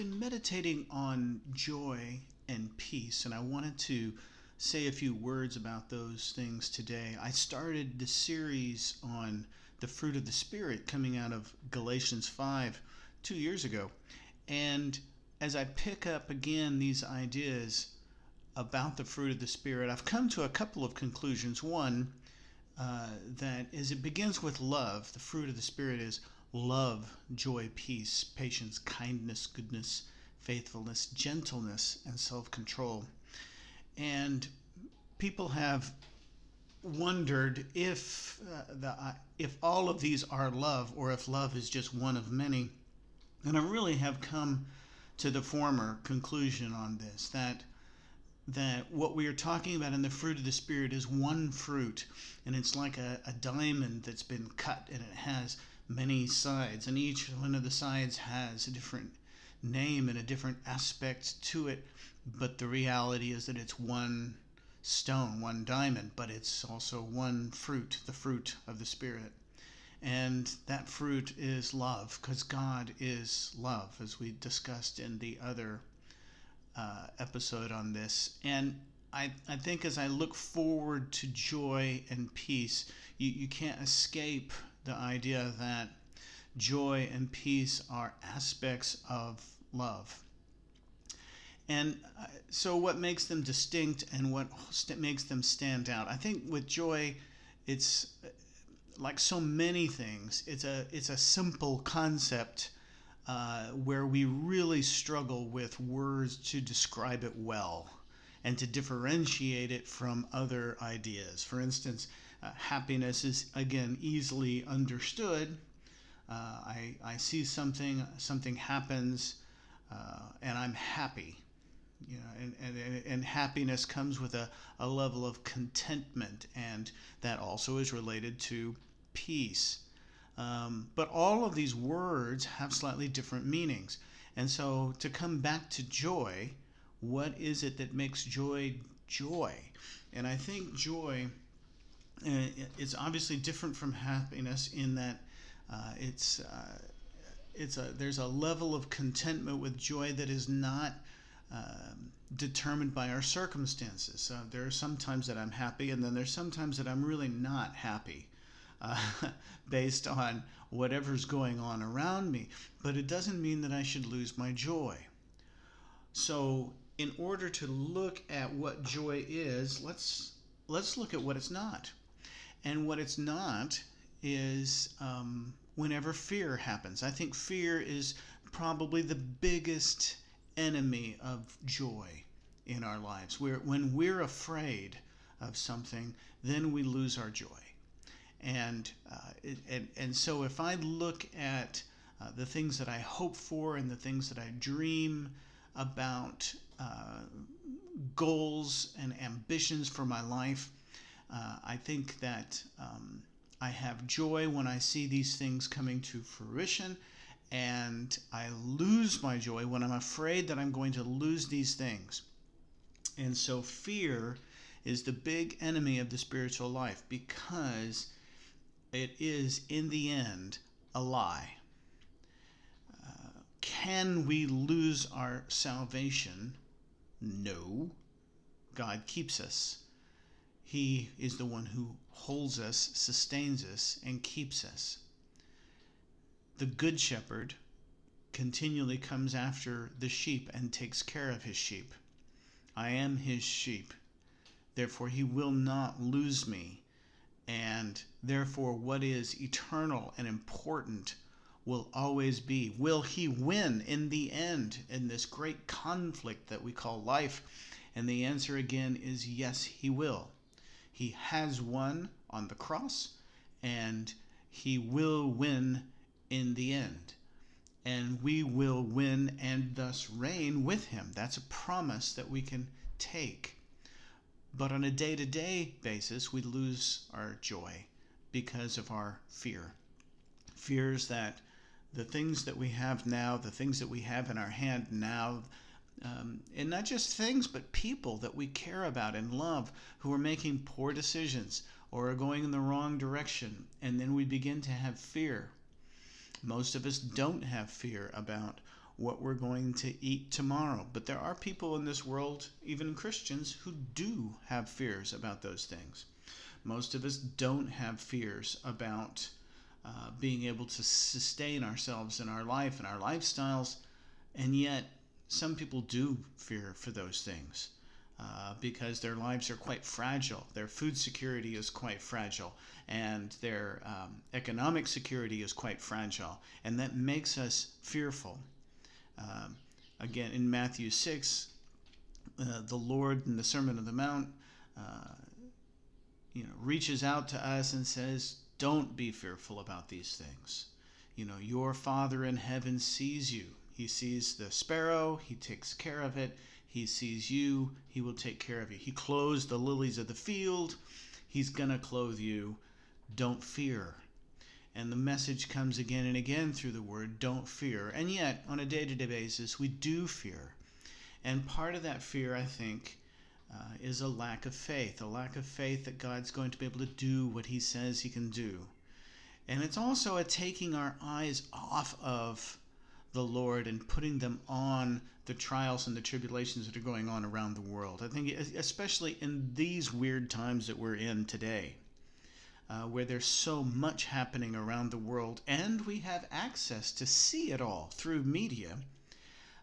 been meditating on joy and peace, and I wanted to say a few words about those things today. I started the series on the fruit of the Spirit coming out of Galatians 5 two years ago. And as I pick up again these ideas about the fruit of the Spirit, I've come to a couple of conclusions. One, uh, that is, it begins with love. The fruit of the Spirit is love, joy, peace, patience, kindness, goodness, faithfulness, gentleness, and self control. And people have wondered if uh, the uh, if all of these are love or if love is just one of many. And I really have come to the former conclusion on this that that what we are talking about in the fruit of the spirit is one fruit and it's like a, a diamond that's been cut and it has many sides and each one of the sides has a different name and a different aspect to it but the reality is that it's one stone, one diamond, but it's also one fruit, the fruit of the Spirit. And that fruit is love, because God is love, as we discussed in the other uh, episode on this. And I, I think as I look forward to joy and peace, you, you can't escape the idea that joy and peace are aspects of love. And uh, so, what makes them distinct and what makes them stand out? I think with joy, it's uh, like so many things. It's a it's a simple concept uh, where we really struggle with words to describe it well and to differentiate it from other ideas. For instance, uh, happiness is again easily understood. Uh, I, I see something, something happens, uh, and I'm happy you know, and, and, and happiness comes with a, a level of contentment, and that also is related to peace. Um, but all of these words have slightly different meanings. And so to come back to joy, what is it that makes joy joy? And I think joy is obviously different from happiness in that uh, it's uh, it's a there's a level of contentment with joy that is not um, determined by our circumstances. Uh, there are some times that I'm happy, and then there's some times that I'm really not happy. Uh, based on whatever's going on around me, but it doesn't mean that I should lose my joy. So, in order to look at what joy is, let's let's look at what it's not. And what it's not is um, whenever fear happens. I think fear is probably the biggest enemy of joy in our lives. We're, when we're afraid of something, then we lose our joy. And, uh, it, and, and so if I look at uh, the things that I hope for and the things that I dream about, uh, goals and ambitions for my life, uh, I think that um, I have joy when I see these things coming to fruition and I lose my joy when I'm afraid that I'm going to lose these things. And so fear is the big enemy of the spiritual life because it is, in the end, a lie. Uh, can we lose our salvation? No. God keeps us. He is the one who holds us, sustains us, and keeps us the good shepherd continually comes after the sheep and takes care of his sheep. I am his sheep. Therefore, he will not lose me. And therefore, what is eternal and important will always be will he win in the end in this great conflict that we call life? And the answer again is yes, he will. He has won on the cross, and he will win in the end. And we will win and thus reign with him. That's a promise that we can take. But on a day to day basis, we lose our joy because of our fear. Fears that the things that we have now, the things that we have in our hand now, um, and not just things, but people that we care about and love who are making poor decisions or are going in the wrong direction. And then we begin to have fear most of us don't have fear about what we're going to eat tomorrow. But there are people in this world, even Christians, who do have fears about those things. Most of us don't have fears about uh, being able to sustain ourselves in our life and our lifestyles, and yet some people do fear for those things. Uh, because their lives are quite fragile. Their food security is quite fragile, and their um, economic security is quite fragile, and that makes us fearful. Um, again, in Matthew 6, uh, the Lord in the Sermon on the Mount, uh, you know, reaches out to us and says, "Don't be fearful about these things. You know, your Father in heaven sees you. He sees the sparrow. He takes care of it. He sees you. He will take care of you. He clothes the lilies of the field. He's gonna clothe you. Don't fear." And the message comes again and again through the word, don't fear. And yet, on a day to day basis, we do fear. And part of that fear, I think, uh, is a lack of faith, a lack of faith that God's going to be able to do what He says He can do. And it's also a taking our eyes off of the Lord and putting them on the trials and the tribulations that are going on around the world. I think, especially in these weird times that we're in today uh, where there's so much happening around the world, and we have access to see it all through media,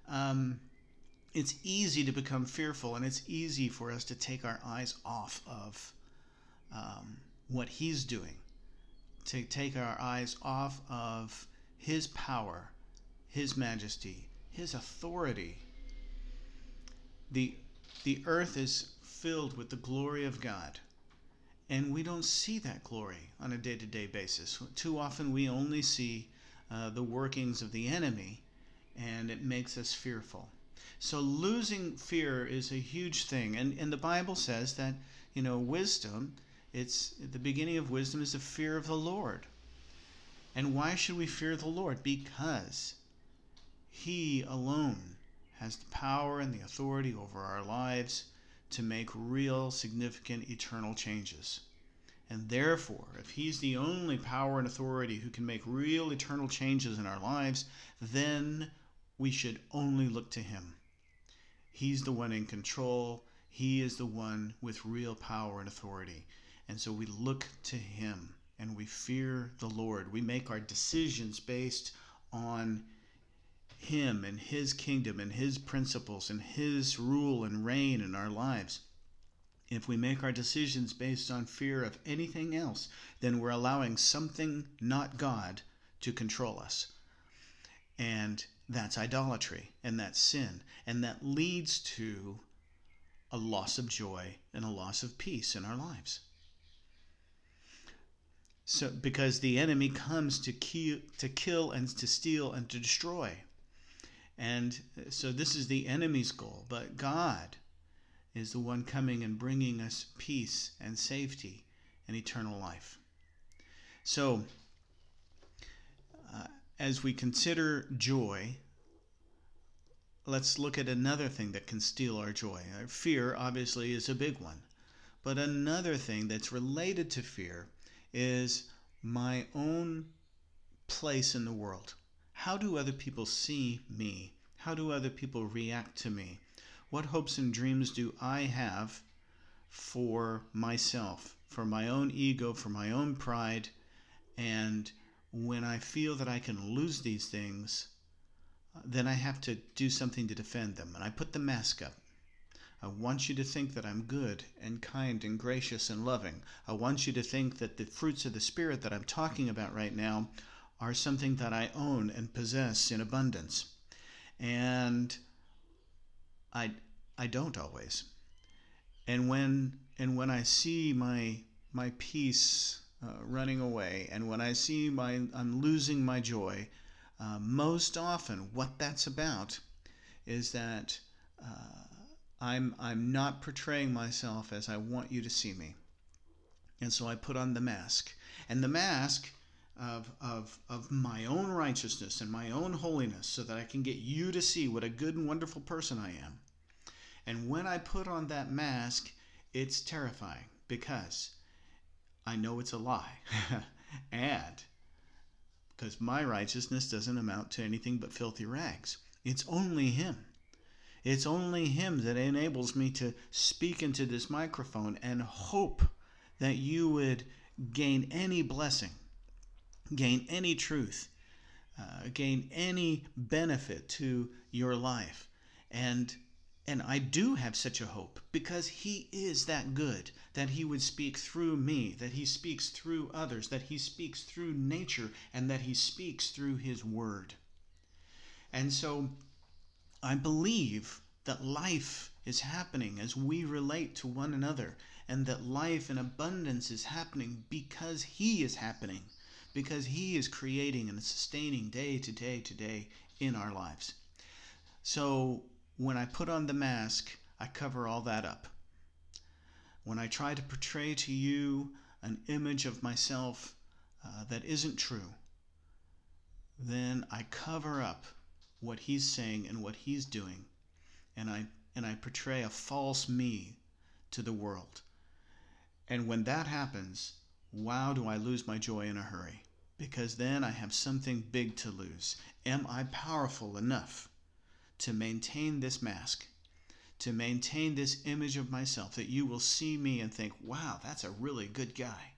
um, it's easy to become fearful, and it's easy for us to take our eyes off of um, what He's doing, to take our eyes off of His power, His majesty, His authority. The, the earth is filled with the glory of God and we don't see that glory on a day to day basis. Too often we only see uh, the workings of the enemy, and it makes us fearful. So losing fear is a huge thing. And, and the Bible says that, you know, wisdom, it's the beginning of wisdom is the fear of the Lord. And why should we fear the Lord? Because He alone has the power and the authority over our lives to make real, significant, eternal changes. And therefore, if He's the only power and authority who can make real, eternal changes in our lives, then we should only look to Him. He's the one in control, He is the one with real power and authority. And so we look to Him and we fear the Lord. We make our decisions based on him and His kingdom and His principles and His rule and reign in our lives. If we make our decisions based on fear of anything else, then we're allowing something not God to control us. And that's idolatry and that's sin. And that leads to a loss of joy and a loss of peace in our lives. So, because the enemy comes to to kill and to steal and to destroy. And so this is the enemy's goal, but God is the one coming and bringing us peace and safety and eternal life. So, uh, as we consider joy, let's look at another thing that can steal our joy. Uh, fear, obviously, is a big one. But another thing that's related to fear is my own place in the world. How do other people see me? How do other people react to me? What hopes and dreams do I have for myself, for my own ego, for my own pride? And when I feel that I can lose these things, then I have to do something to defend them. And I put the mask up. I want you to think that I'm good and kind and gracious and loving. I want you to think that the fruits of the Spirit that I'm talking about right now are something that I own and possess in abundance. And I I don't always. And when and when I see my my peace uh, running away, and when I see my I'm losing my joy, uh, most often what that's about is that uh, I'm I'm not portraying myself as I want you to see me, and so I put on the mask, and the mask of, of, of my own righteousness and my own holiness so that I can get you to see what a good and wonderful person I am. And when I put on that mask, it's terrifying because I know it's a lie. and because my righteousness doesn't amount to anything but filthy rags. It's only Him. It's only Him that enables me to speak into this microphone and hope that you would gain any blessing, gain any truth, uh, gain any benefit to your life. And and I do have such a hope because he is that good that he would speak through me, that he speaks through others, that he speaks through nature, and that he speaks through his word. And so I believe that life is happening as we relate to one another, and that life in abundance is happening because he is happening, because he is creating and sustaining day to day to day in our lives. So when I put on the mask, I cover all that up. When I try to portray to you an image of myself uh, that isn't true, then I cover up what he's saying and what he's doing, and I and I portray a false me to the world. And when that happens, wow, do I lose my joy in a hurry. Because then I have something big to lose. Am I powerful enough to maintain this mask, to maintain this image of myself, that you will see me and think, wow, that's a really good guy.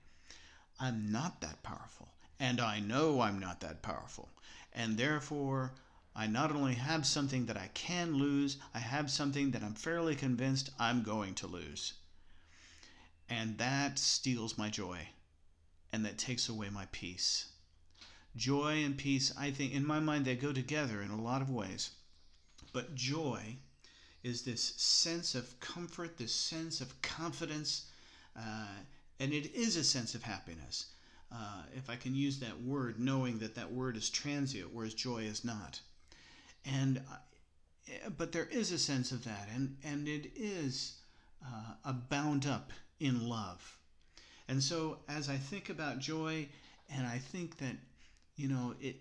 I'm not that powerful, and I know I'm not that powerful. And therefore, I not only have something that I can lose, I have something that I'm fairly convinced I'm going to lose. And that steals my joy, and that takes away my peace. Joy and peace, I think, in my mind, they go together in a lot of ways. But joy is this sense of comfort, this sense of confidence, uh, and it is a sense of happiness. Uh, if I can use that word, knowing that that word is transient, whereas joy is not. And uh, but there is a sense of that, and and it is uh, a bound up in love. And so as I think about joy, and I think that you know it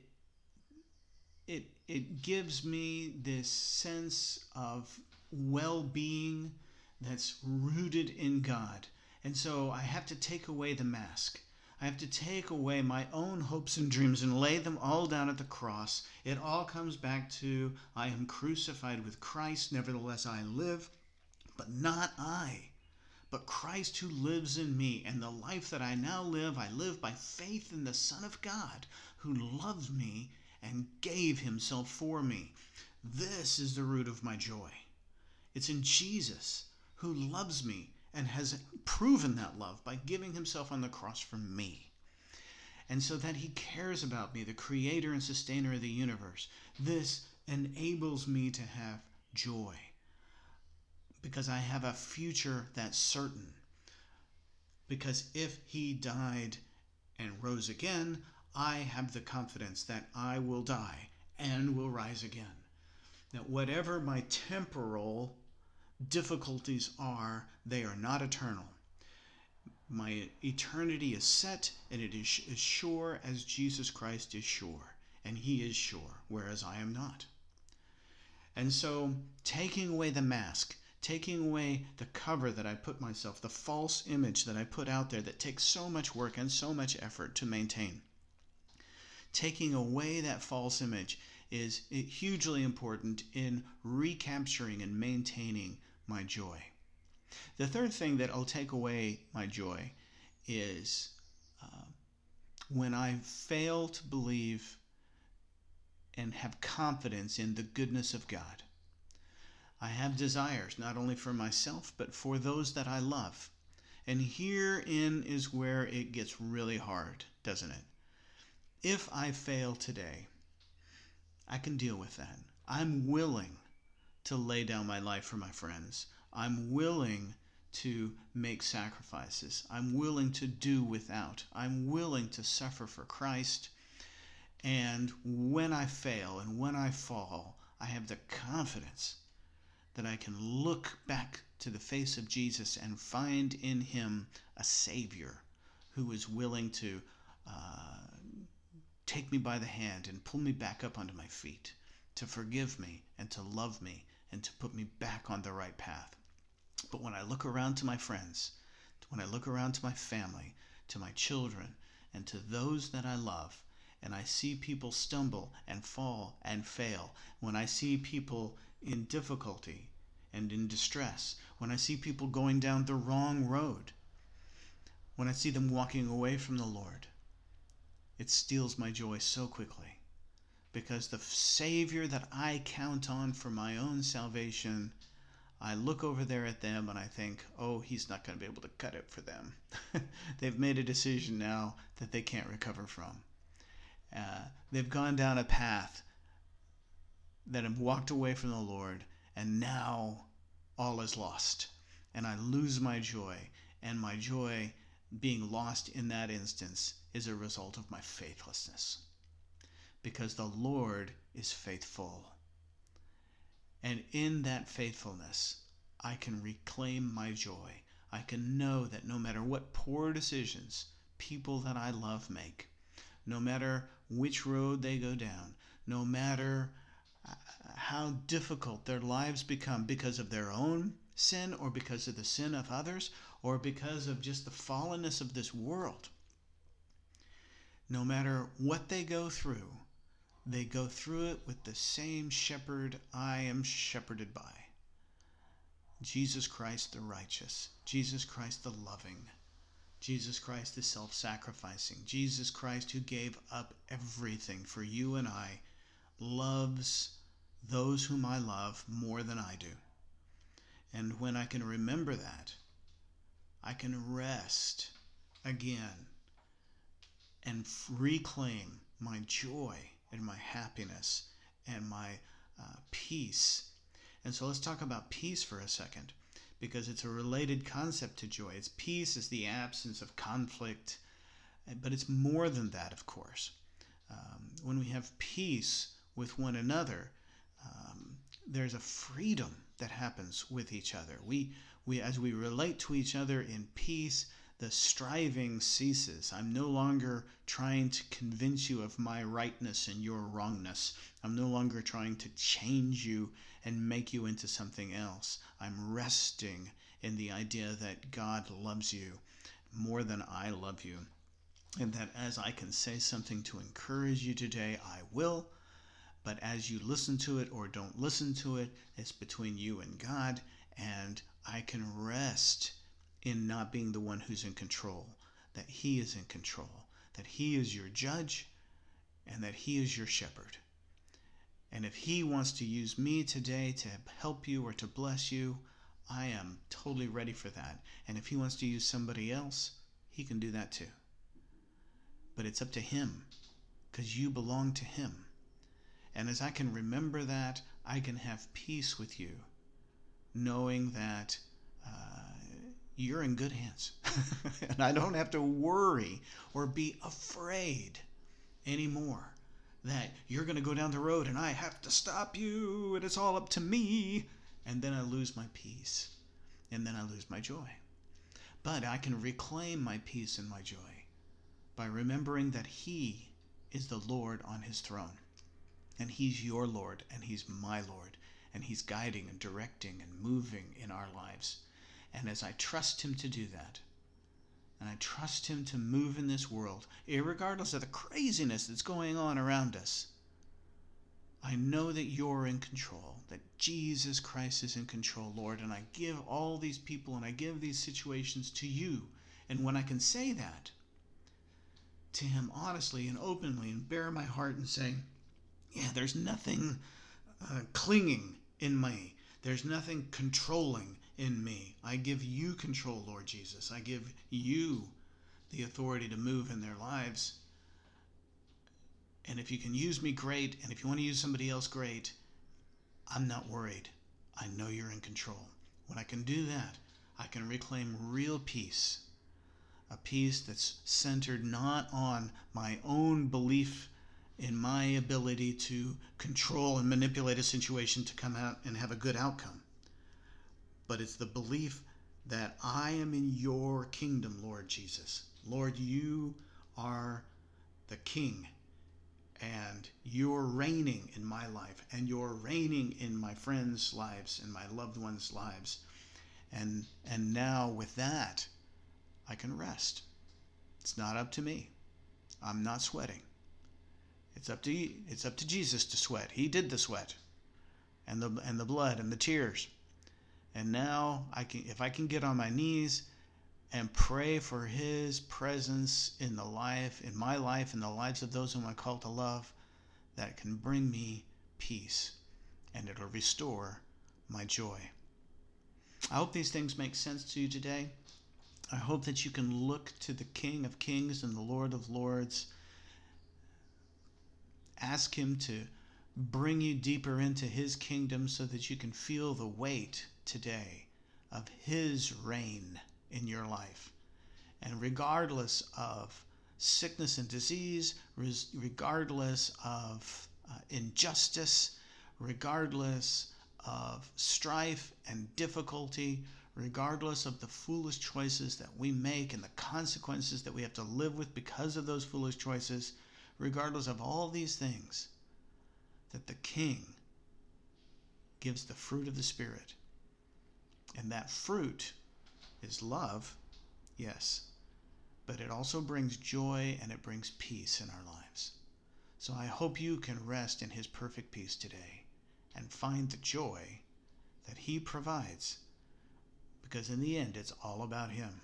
it it gives me this sense of well-being that's rooted in God. And so I have to take away the mask. I have to take away my own hopes and dreams and lay them all down at the cross. It all comes back to I am crucified with Christ, nevertheless I live, but not I, but Christ who lives in me. And the life that I now live, I live by faith in the Son of God who loved me and gave himself for me. This is the root of my joy. It's in Jesus who loves me and has proven that love by giving himself on the cross for me. And so that he cares about me, the creator and sustainer of the universe. This enables me to have joy because I have a future that's certain. Because if he died and rose again, I have the confidence that I will die and will rise again. That whatever my temporal difficulties are, they are not eternal. My eternity is set and it is as sure as Jesus Christ is sure, and He is sure, whereas I am not. And so, taking away the mask, taking away the cover that I put myself, the false image that I put out there that takes so much work and so much effort to maintain, taking away that false image is hugely important in recapturing and maintaining my joy. The third thing that will take away my joy is uh, when I fail to believe and have confidence in the goodness of God. I have desires not only for myself, but for those that I love. And herein is where it gets really hard, doesn't it? If I fail today, I can deal with that. I'm willing to lay down my life for my friends. I'm willing to make sacrifices. I'm willing to do without. I'm willing to suffer for Christ. And when I fail and when I fall, I have the confidence that I can look back to the face of Jesus and find in him a Savior who is willing to uh, take me by the hand and pull me back up onto my feet, to forgive me and to love me and to put me back on the right path. But when I look around to my friends, when I look around to my family, to my children, and to those that I love, and I see people stumble and fall and fail, when I see people in difficulty and in distress, when I see people going down the wrong road, when I see them walking away from the Lord, it steals my joy so quickly. Because the Savior that I count on for my own salvation, I look over there at them and I think, oh, he's not going to be able to cut it for them. They've made a decision now that they can't recover from. Uh, they've gone down a path that have walked away from the Lord, and now all is lost. And I lose my joy, and my joy being lost in that instance is a result of my faithlessness. Because the Lord is faithful. And in that faithfulness, I can reclaim my joy. I can know that no matter what poor decisions people that I love make, no matter which road they go down, no matter how difficult their lives become because of their own sin or because of the sin of others or because of just the fallenness of this world, no matter what they go through, they go through it with the same shepherd I am shepherded by. Jesus Christ the righteous, Jesus Christ the loving, Jesus Christ the self sacrificing, Jesus Christ who gave up everything for you and I, loves those whom I love more than I do. And when I can remember that, I can rest again and reclaim my joy and my happiness and my uh, peace. And so let's talk about peace for a second because it's a related concept to joy. It's peace is the absence of conflict, but it's more than that, of course. Um, when we have peace with one another, there's a freedom that happens with each other. We, we, as we relate to each other in peace, the striving ceases. I'm no longer trying to convince you of my rightness and your wrongness. I'm no longer trying to change you and make you into something else. I'm resting in the idea that God loves you more than I love you. And that as I can say something to encourage you today, I will. But as you listen to it or don't listen to it, it's between you and God. And I can rest in not being the one who's in control, that He is in control, that He is your judge, and that He is your shepherd. And if He wants to use me today to help you or to bless you, I am totally ready for that. And if He wants to use somebody else, He can do that too. But it's up to Him because you belong to Him. And as I can remember that, I can have peace with you, knowing that uh, you're in good hands. and I don't have to worry or be afraid anymore that you're going to go down the road and I have to stop you and it's all up to me. And then I lose my peace and then I lose my joy. But I can reclaim my peace and my joy by remembering that He is the Lord on His throne. And He's your Lord and He's my Lord. And He's guiding and directing and moving in our lives. And as I trust Him to do that, and I trust Him to move in this world, regardless of the craziness that's going on around us, I know that you're in control, that Jesus Christ is in control, Lord, and I give all these people and I give these situations to you. And when I can say that to Him honestly and openly and bare my heart and say, yeah, there's nothing uh, clinging in me, there's nothing controlling in me. I give you control, Lord Jesus. I give you the authority to move in their lives. And if you can use me, great. And if you want to use somebody else, great. I'm not worried. I know you're in control. When I can do that, I can reclaim real peace. A peace that's centered not on my own belief in my ability to control and manipulate a situation to come out and have a good outcome but it's the belief that I am in your kingdom, Lord Jesus. Lord, you are the king and you're reigning in my life and you're reigning in my friends' lives and my loved ones' lives. And and now with that, I can rest. It's not up to me. I'm not sweating. It's up to it's up to Jesus to sweat. He did the sweat and the and the blood and the tears. And now I can if I can get on my knees and pray for his presence in the life in my life in the lives of those whom I call to love that can bring me peace and it'll restore my joy. I hope these things make sense to you today. I hope that you can look to the King of Kings and the Lord of Lords Ask Him to bring you deeper into His kingdom so that you can feel the weight today of His reign in your life. And regardless of sickness and disease, regardless of uh, injustice, regardless of strife and difficulty, regardless of the foolish choices that we make and the consequences that we have to live with because of those foolish choices, regardless of all these things, that the King gives the fruit of the Spirit. And that fruit is love, yes, but it also brings joy and it brings peace in our lives. So I hope you can rest in His perfect peace today and find the joy that He provides, because in the end, it's all about Him.